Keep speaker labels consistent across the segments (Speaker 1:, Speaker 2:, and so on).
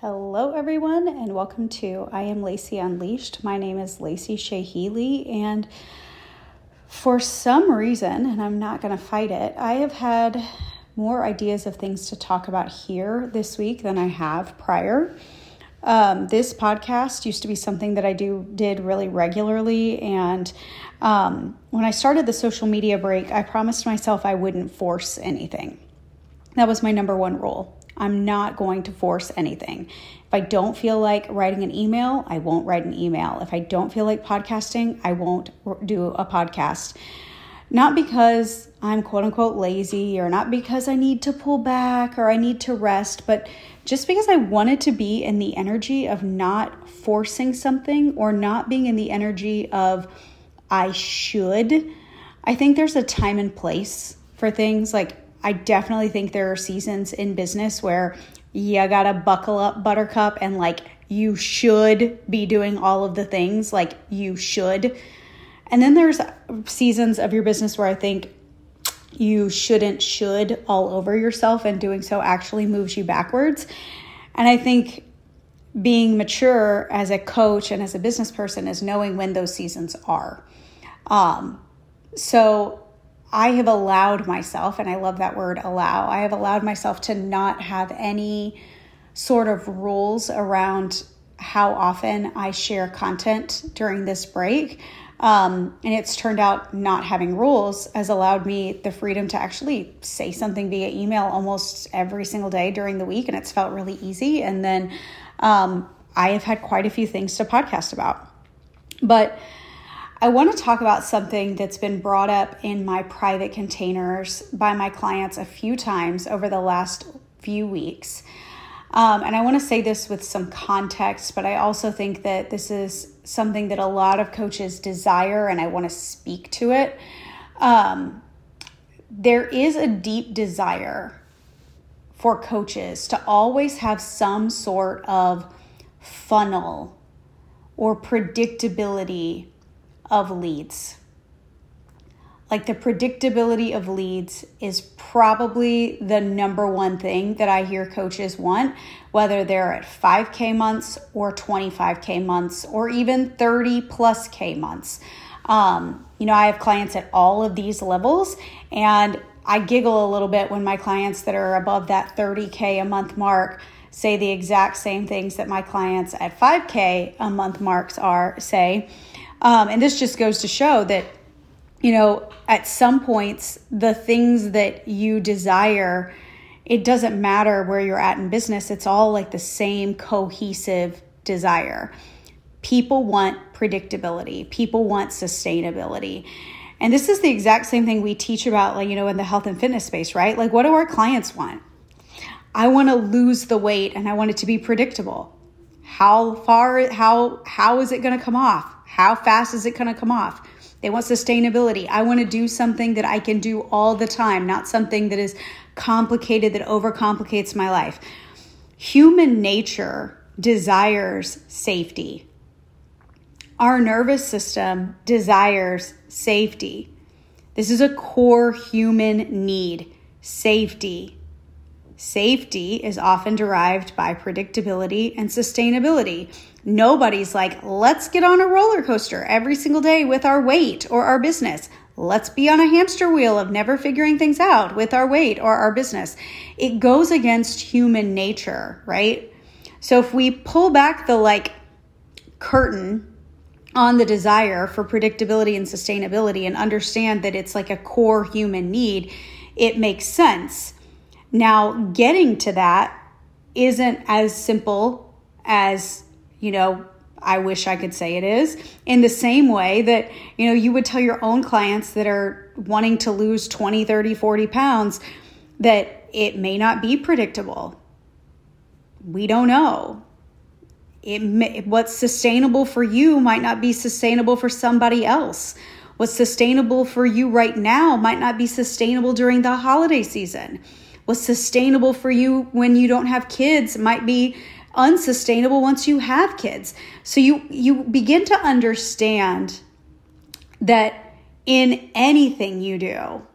Speaker 1: Hello, everyone, and welcome to I Am Lacey Unleashed. My name is Lacey Shea and for some reason, and I'm not going to fight it, I have had more ideas of things to talk about here this week than I have prior. Um, this podcast used to be something that I do did really regularly, and um, when I started the social media break, I promised myself I wouldn't force anything. That was my number one rule. I'm not going to force anything. If I don't feel like writing an email, I won't write an email. If I don't feel like podcasting, I won't do a podcast. Not because I'm quote unquote lazy or not because I need to pull back or I need to rest, but just because I wanted to be in the energy of not forcing something or not being in the energy of I should. I think there's a time and place for things like I definitely think there are seasons in business where you gotta buckle up, buttercup, and like you should be doing all of the things, like you should. And then there's seasons of your business where I think you shouldn't should all over yourself, and doing so actually moves you backwards. And I think being mature as a coach and as a business person is knowing when those seasons are. Um, so I have allowed myself, and I love that word allow, I have allowed myself to not have any sort of rules around how often I share content during this break. Um, and it's turned out not having rules has allowed me the freedom to actually say something via email almost every single day during the week, and it's felt really easy. And then um, I have had quite a few things to podcast about. But I want to talk about something that's been brought up in my private containers by my clients a few times over the last few weeks. Um, and I want to say this with some context, but I also think that this is something that a lot of coaches desire, and I want to speak to it. Um, there is a deep desire for coaches to always have some sort of funnel or predictability of leads. Like the predictability of leads is probably the number one thing that I hear coaches want, whether they're at 5K months or 25K months or even 30 plus K months. Um, you know, I have clients at all of these levels, and I giggle a little bit when my clients that are above that 30K a month mark say the exact same things that my clients at 5K a month marks are say. Um, and this just goes to show that, you know, at some points, the things that you desire, it doesn't matter where you're at in business, it's all like the same cohesive desire. People want predictability, people want sustainability. And this is the exact same thing we teach about, like, you know, in the health and fitness space, right? Like, what do our clients want? I want to lose the weight and I want it to be predictable. How far, how, how is it going to come off? How fast is it going to come off? They want sustainability. I want to do something that I can do all the time, not something that is complicated, that overcomplicates my life. Human nature desires safety. Our nervous system desires safety. This is a core human need safety. Safety is often derived by predictability and sustainability. Nobody's like, let's get on a roller coaster every single day with our weight or our business. Let's be on a hamster wheel of never figuring things out with our weight or our business. It goes against human nature, right? So if we pull back the like curtain on the desire for predictability and sustainability and understand that it's like a core human need, it makes sense now, getting to that isn't as simple as, you know, I wish I could say it is. In the same way that, you know, you would tell your own clients that are wanting to lose 20, 30, 40 pounds that it may not be predictable. We don't know. It may, what's sustainable for you might not be sustainable for somebody else. What's sustainable for you right now might not be sustainable during the holiday season what's sustainable for you when you don't have kids might be unsustainable once you have kids. So you you begin to understand that in anything you do,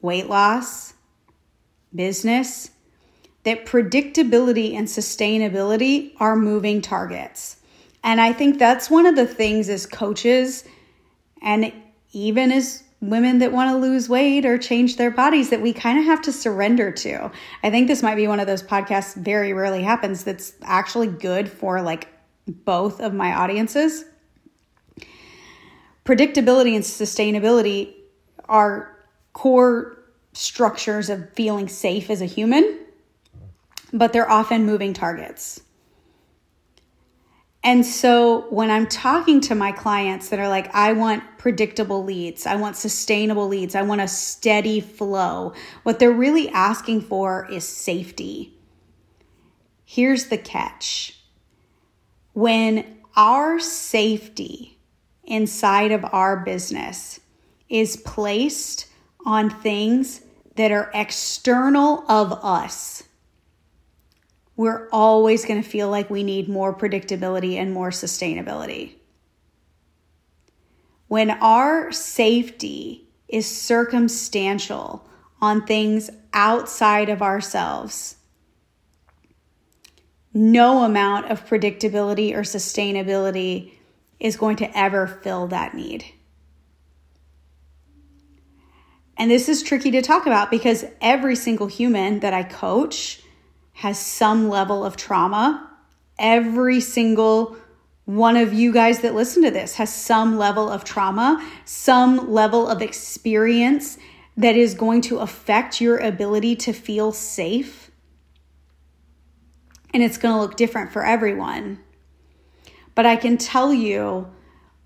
Speaker 1: weight loss, business, that predictability and sustainability are moving targets. And I think that's one of the things as coaches and even as women that want to lose weight or change their bodies that we kind of have to surrender to. I think this might be one of those podcasts very rarely happens that's actually good for like both of my audiences. Predictability and sustainability are core structures of feeling safe as a human, but they're often moving targets. And so when I'm talking to my clients that are like, I want predictable leads, I want sustainable leads, I want a steady flow, what they're really asking for is safety. Here's the catch. When our safety inside of our business is placed on things that are external of us, we're always going to feel like we need more predictability and more sustainability. When our safety is circumstantial on things outside of ourselves, no amount of predictability or sustainability is going to ever fill that need. And this is tricky to talk about because every single human that I coach has some level of trauma. Every single one of you guys that listen to this has some level of trauma, some level of experience that is going to affect your ability to feel safe. And it's going to look different for everyone. But I can tell you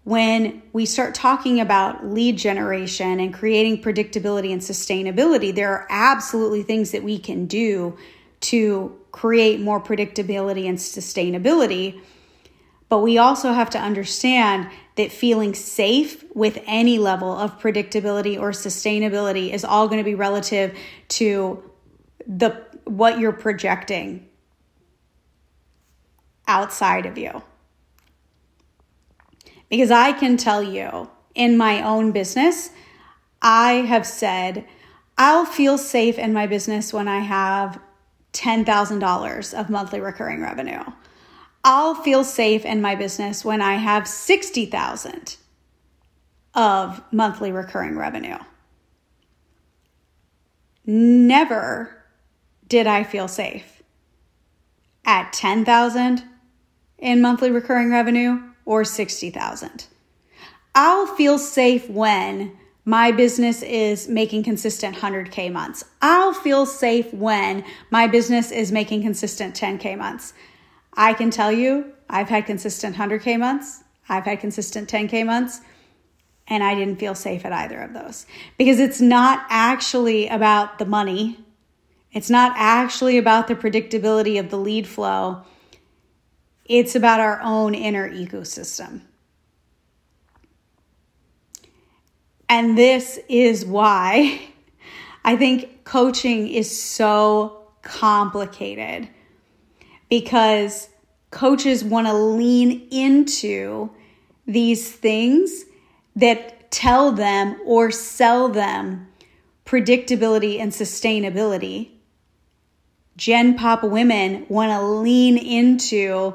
Speaker 1: when we start talking about lead generation and creating predictability and sustainability, there are absolutely things that we can do to create more predictability and sustainability. But we also have to understand that feeling safe with any level of predictability or sustainability is all going to be relative to the what you're projecting outside of you. Because I can tell you in my own business, I have said, I'll feel safe in my business when I have $10,000 of monthly recurring revenue. I'll feel safe in my business when I have 60,000 of monthly recurring revenue. Never did I feel safe at 10,000 in monthly recurring revenue or 60,000. I'll feel safe when my business is making consistent 100K months. I'll feel safe when my business is making consistent 10K months. I can tell you, I've had consistent 100K months, I've had consistent 10K months, and I didn't feel safe at either of those because it's not actually about the money. It's not actually about the predictability of the lead flow. It's about our own inner ecosystem. And this is why I think coaching is so complicated because coaches want to lean into these things that tell them or sell them predictability and sustainability. Gen Pop women want to lean into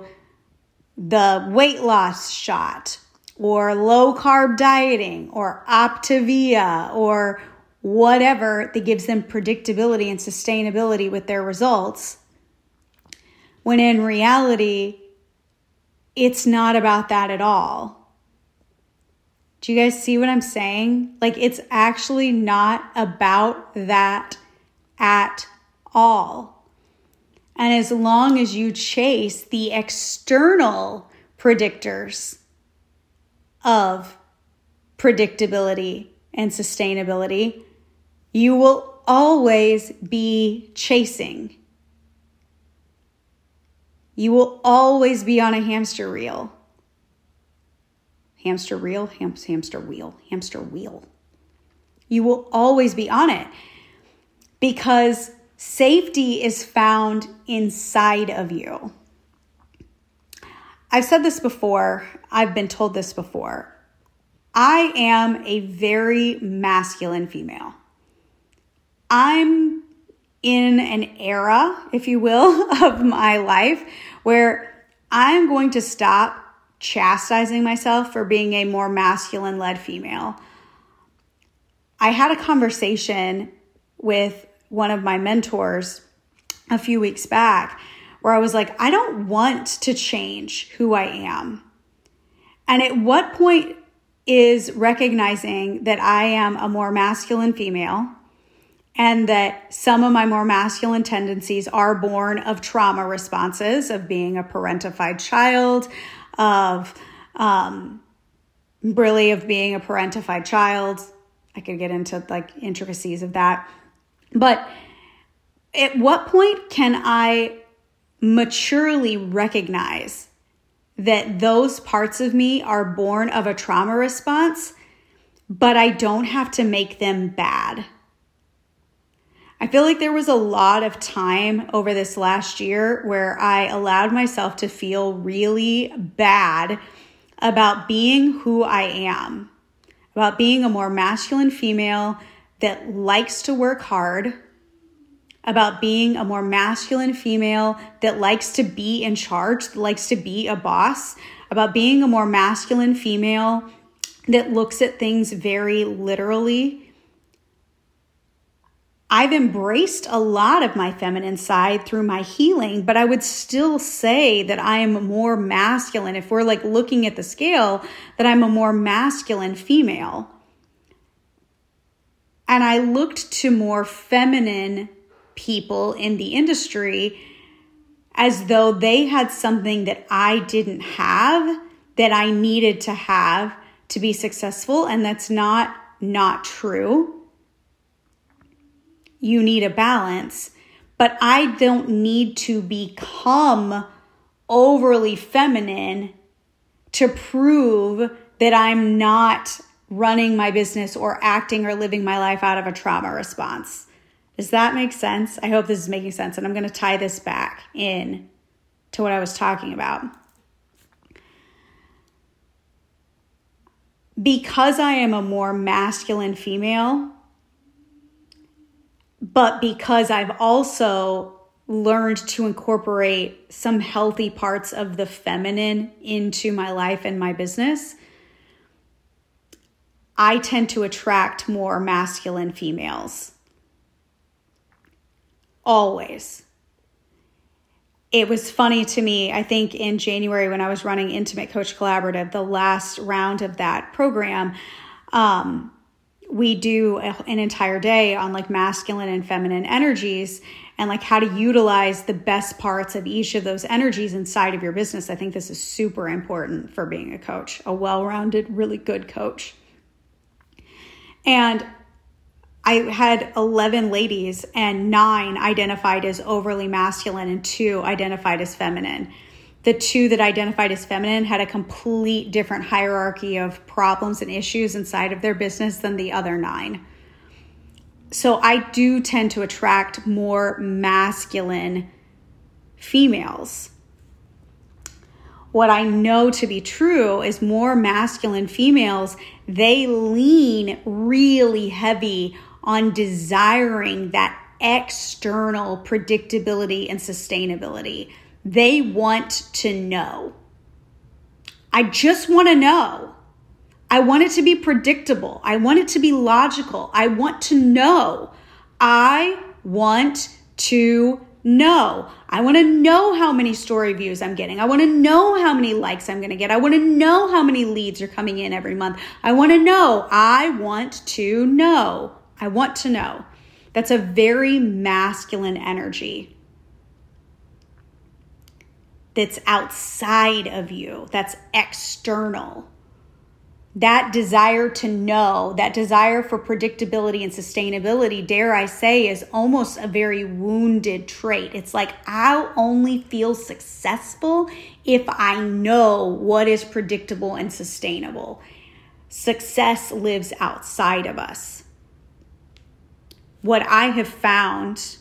Speaker 1: the weight loss shot or low carb dieting or Optavia or whatever that gives them predictability and sustainability with their results. When in reality, it's not about that at all. Do you guys see what I'm saying? Like, it's actually not about that at all. And as long as you chase the external predictors, of predictability and sustainability, you will always be chasing. You will always be on a hamster reel. Hamster reel, ham- hamster wheel, hamster wheel. You will always be on it because safety is found inside of you. I've said this before, I've been told this before. I am a very masculine female. I'm in an era, if you will, of my life where I'm going to stop chastising myself for being a more masculine led female. I had a conversation with one of my mentors a few weeks back where I was like, I don't want to change who I am. And at what point is recognizing that I am a more masculine female and that some of my more masculine tendencies are born of trauma responses of being a parentified child, of um, really of being a parentified child. I could get into like intricacies of that. But at what point can I maturely recognize that those parts of me are born of a trauma response, but I don't have to make them bad? I feel like there was a lot of time over this last year where I allowed myself to feel really bad about being who I am, about being a more masculine female that likes to work hard, about being a more masculine female that likes to be in charge, that likes to be a boss, about being a more masculine female that looks at things very literally I've embraced a lot of my feminine side through my healing, but I would still say that I am more masculine. If we're like looking at the scale, that I'm a more masculine female. And I looked to more feminine people in the industry as though they had something that I didn't have that I needed to have to be successful. And that's not, not true you need a balance, but I don't need to become overly feminine to prove that I'm not running my business or acting or living my life out of a trauma response. Does that make sense? I hope this is making sense. And I'm going to tie this back in to what I was talking about. Because I am a more masculine female, but because I've also learned to incorporate some healthy parts of the feminine into my life and my business, I tend to attract more masculine females. Always. It was funny to me, I think in January when I was running Intimate Coach Collaborative, the last round of that program, um, we do a, an entire day on like masculine and feminine energies and like how to utilize the best parts of each of those energies inside of your business. I think this is super important for being a coach, a well rounded, really good coach. And I had 11 ladies, and nine identified as overly masculine, and two identified as feminine the two that identified as feminine had a complete different hierarchy of problems and issues inside of their business than the other nine. So I do tend to attract more masculine females. What I know to be true is more masculine females, they lean really heavy on desiring that external predictability and sustainability they want to know. I just want to know. I want it to be predictable. I want it to be logical. I want to know. I want to know. I want to know how many story views I'm getting. I want to know how many likes I'm going to get. I want to know how many leads are coming in every month. I want to know. I want to know. I want to know. That's a very masculine energy that's outside of you, that's external. That desire to know, that desire for predictability and sustainability, dare I say, is almost a very wounded trait. It's like, I'll only feel successful if I know what is predictable and sustainable. Success lives outside of us. What I have found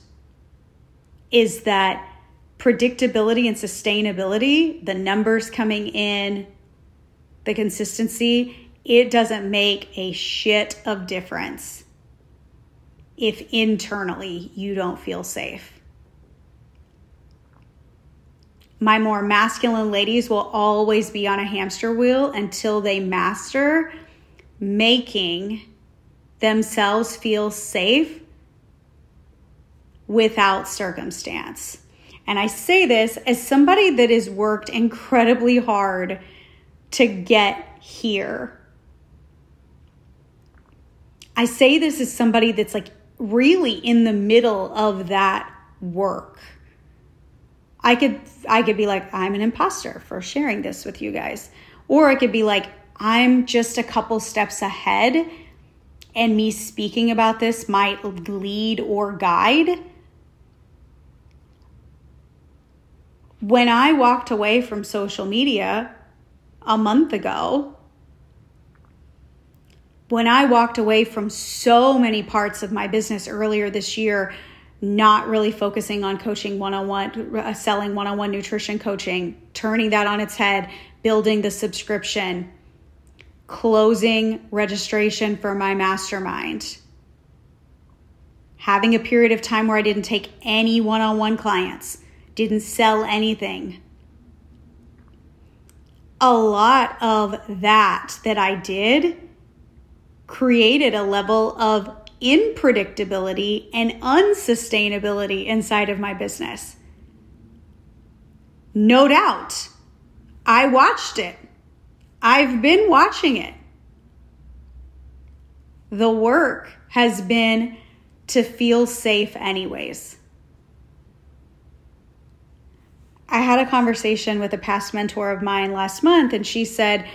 Speaker 1: is that predictability and sustainability, the numbers coming in, the consistency, it doesn't make a shit of difference if internally you don't feel safe. My more masculine ladies will always be on a hamster wheel until they master making themselves feel safe without circumstance. And I say this as somebody that has worked incredibly hard to get here. I say this as somebody that's like really in the middle of that work. I could I could be like I'm an imposter for sharing this with you guys. Or I could be like I'm just a couple steps ahead and me speaking about this might lead or guide. When I walked away from social media a month ago, when I walked away from so many parts of my business earlier this year, not really focusing on coaching one on one, selling one on one nutrition coaching, turning that on its head, building the subscription, closing registration for my mastermind, having a period of time where I didn't take any one on one clients, didn't sell anything. A lot of that that I did created a level of unpredictability and unsustainability inside of my business. No doubt, I watched it. I've been watching it. The work has been to feel safe, anyways. I had a conversation with a past mentor of mine last month, and she said,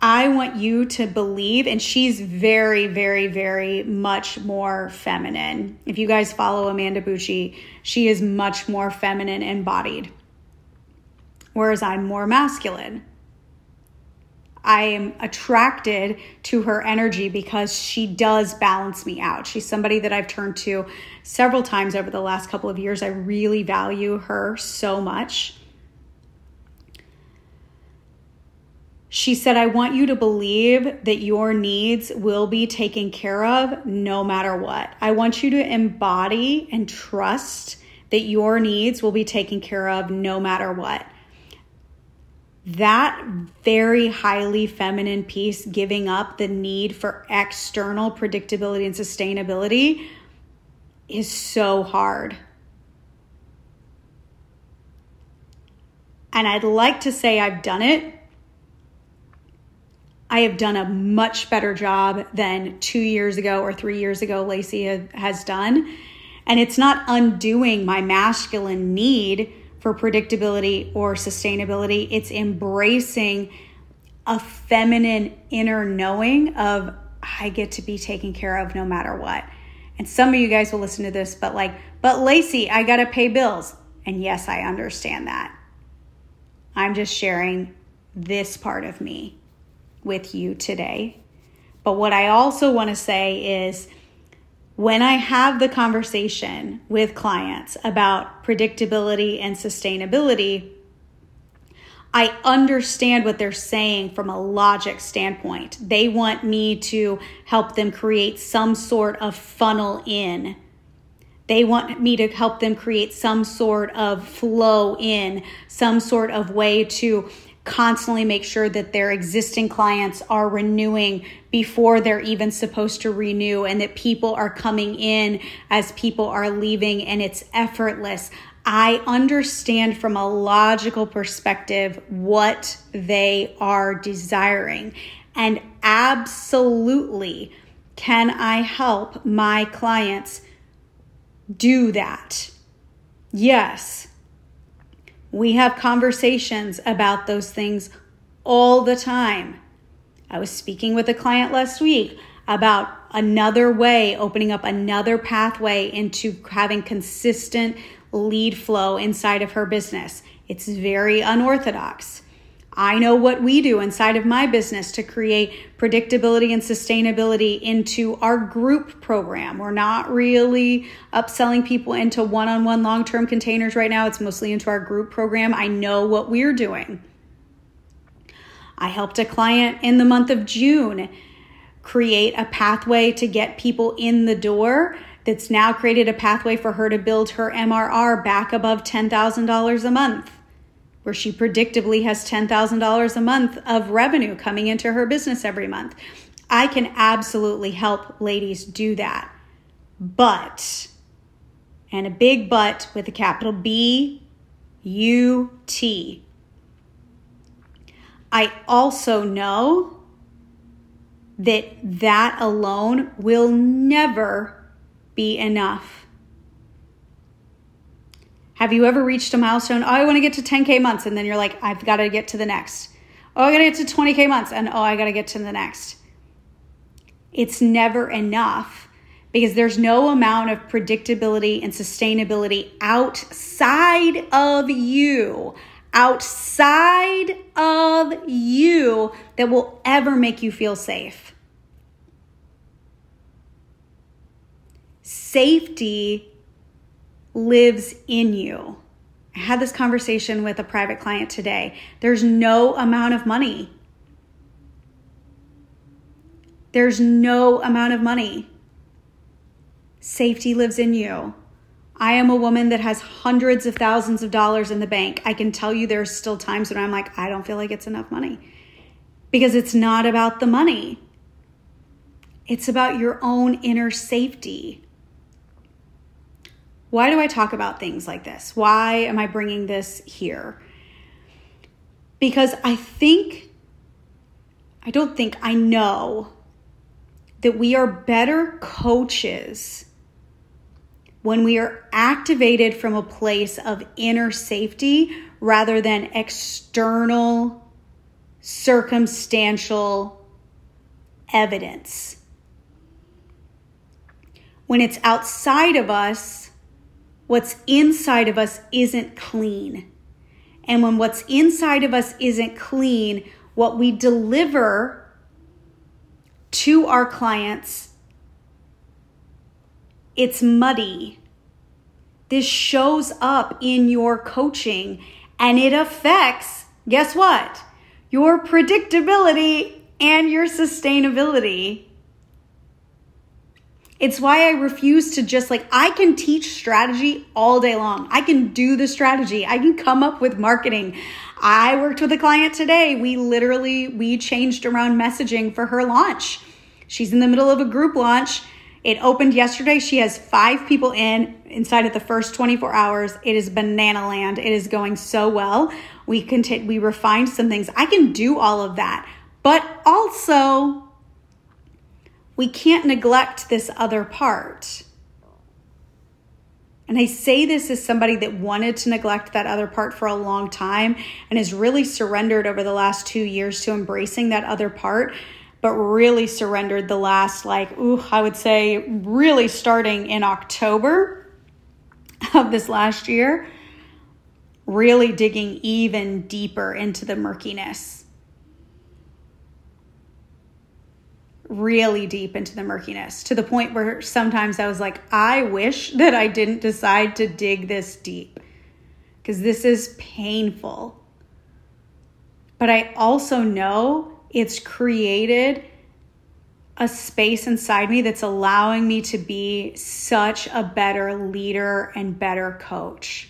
Speaker 1: I want you to believe, and she's very, very, very much more feminine. If you guys follow Amanda Bucci, she is much more feminine embodied, whereas I'm more masculine. I am attracted to her energy because she does balance me out. She's somebody that I've turned to several times over the last couple of years. I really value her so much. She said, I want you to believe that your needs will be taken care of no matter what. I want you to embody and trust that your needs will be taken care of no matter what. That very highly feminine piece, giving up the need for external predictability and sustainability, is so hard. And I'd like to say I've done it I have done a much better job than two years ago or three years ago, Lacey has done. And it's not undoing my masculine need for predictability or sustainability, it's embracing a feminine inner knowing of I get to be taken care of no matter what. And some of you guys will listen to this, but like, but Lacey, I got to pay bills. And yes, I understand that. I'm just sharing this part of me with you today. But what I also want to say is when I have the conversation with clients about predictability and sustainability, I understand what they're saying from a logic standpoint. They want me to help them create some sort of funnel in. They want me to help them create some sort of flow in, some sort of way to constantly make sure that their existing clients are renewing before they're even supposed to renew and that people are coming in as people are leaving and it's effortless. I understand from a logical perspective what they are desiring. And absolutely, can I help my clients do that? Yes. We have conversations about those things all the time. I was speaking with a client last week about another way, opening up another pathway into having consistent lead flow inside of her business. It's very unorthodox. I know what we do inside of my business to create predictability and sustainability into our group program. We're not really upselling people into one on one long term containers right now, it's mostly into our group program. I know what we're doing. I helped a client in the month of June create a pathway to get people in the door that's now created a pathway for her to build her MRR back above $10,000 a month, where she predictably has $10,000 a month of revenue coming into her business every month. I can absolutely help ladies do that. But, and a big but with a capital B U T. I also know that that alone will never be enough. Have you ever reached a milestone? Oh, I want to get to 10K months. And then you're like, I've got to get to the next. Oh, I got to get to 20K months. And oh, I got to get to the next. It's never enough because there's no amount of predictability and sustainability outside of you outside of you that will ever make you feel safe. Safety lives in you. I had this conversation with a private client today. There's no amount of money. There's no amount of money. Safety lives in you. I am a woman that has hundreds of thousands of dollars in the bank. I can tell you there's still times when I'm like, I don't feel like it's enough money because it's not about the money. It's about your own inner safety. Why do I talk about things like this? Why am I bringing this here? Because I think, I don't think, I know that we are better coaches when we are activated from a place of inner safety rather than external circumstantial evidence. When it's outside of us, what's inside of us isn't clean. And when what's inside of us isn't clean, what we deliver to our clients it's muddy. This shows up in your coaching and it affects, guess what? Your predictability and your sustainability. It's why I refuse to just like, I can teach strategy all day long. I can do the strategy. I can come up with marketing. I worked with a client today. We literally, we changed around messaging for her launch. She's in the middle of a group launch it opened yesterday. She has five people in inside of the first 24 hours. It is banana land. It is going so well. We continue, we refined some things. I can do all of that. But also, we can't neglect this other part. And I say this as somebody that wanted to neglect that other part for a long time and has really surrendered over the last two years to embracing that other part but really surrendered the last, like, ooh, I would say really starting in October of this last year, really digging even deeper into the murkiness. Really deep into the murkiness to the point where sometimes I was like, I wish that I didn't decide to dig this deep because this is painful. But I also know it's created a space inside me that's allowing me to be such a better leader and better coach.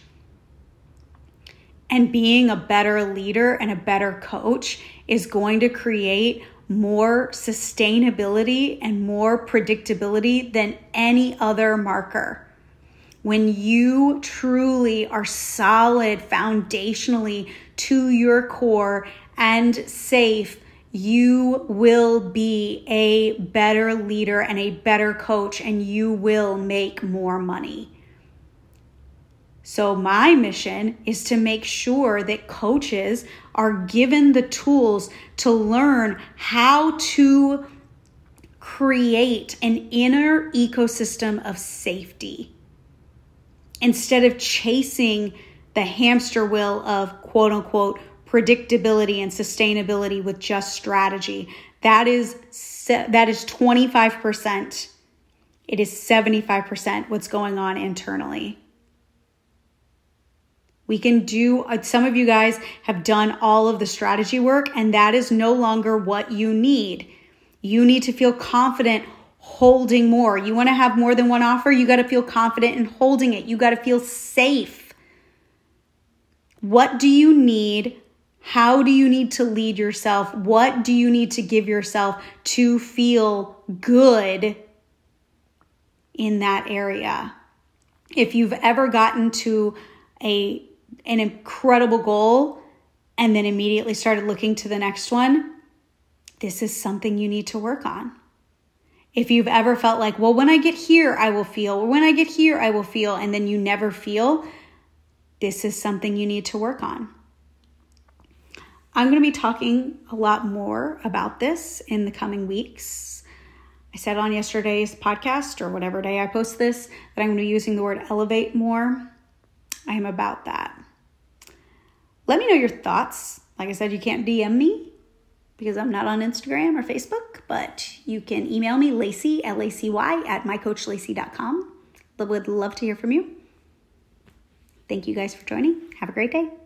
Speaker 1: And being a better leader and a better coach is going to create more sustainability and more predictability than any other marker. When you truly are solid foundationally to your core and safe you will be a better leader and a better coach, and you will make more money. So, my mission is to make sure that coaches are given the tools to learn how to create an inner ecosystem of safety instead of chasing the hamster wheel of quote unquote predictability and sustainability with just strategy. That is that is 25%. It is 75% what's going on internally. We can do uh, some of you guys have done all of the strategy work and that is no longer what you need. You need to feel confident holding more. You want to have more than one offer, you got to feel confident in holding it. You got to feel safe. What do you need? How do you need to lead yourself? What do you need to give yourself to feel good in that area? If you've ever gotten to a an incredible goal and then immediately started looking to the next one, this is something you need to work on. If you've ever felt like, well, when I get here, I will feel, or when I get here, I will feel, and then you never feel, this is something you need to work on. I'm going to be talking a lot more about this in the coming weeks. I said on yesterday's podcast or whatever day I post this that I'm going to be using the word elevate more. I am about that. Let me know your thoughts. Like I said, you can't DM me because I'm not on Instagram or Facebook, but you can email me, Lacy, L A C Y, at mycoachlacy.com. I would love to hear from you. Thank you guys for joining. Have a great day.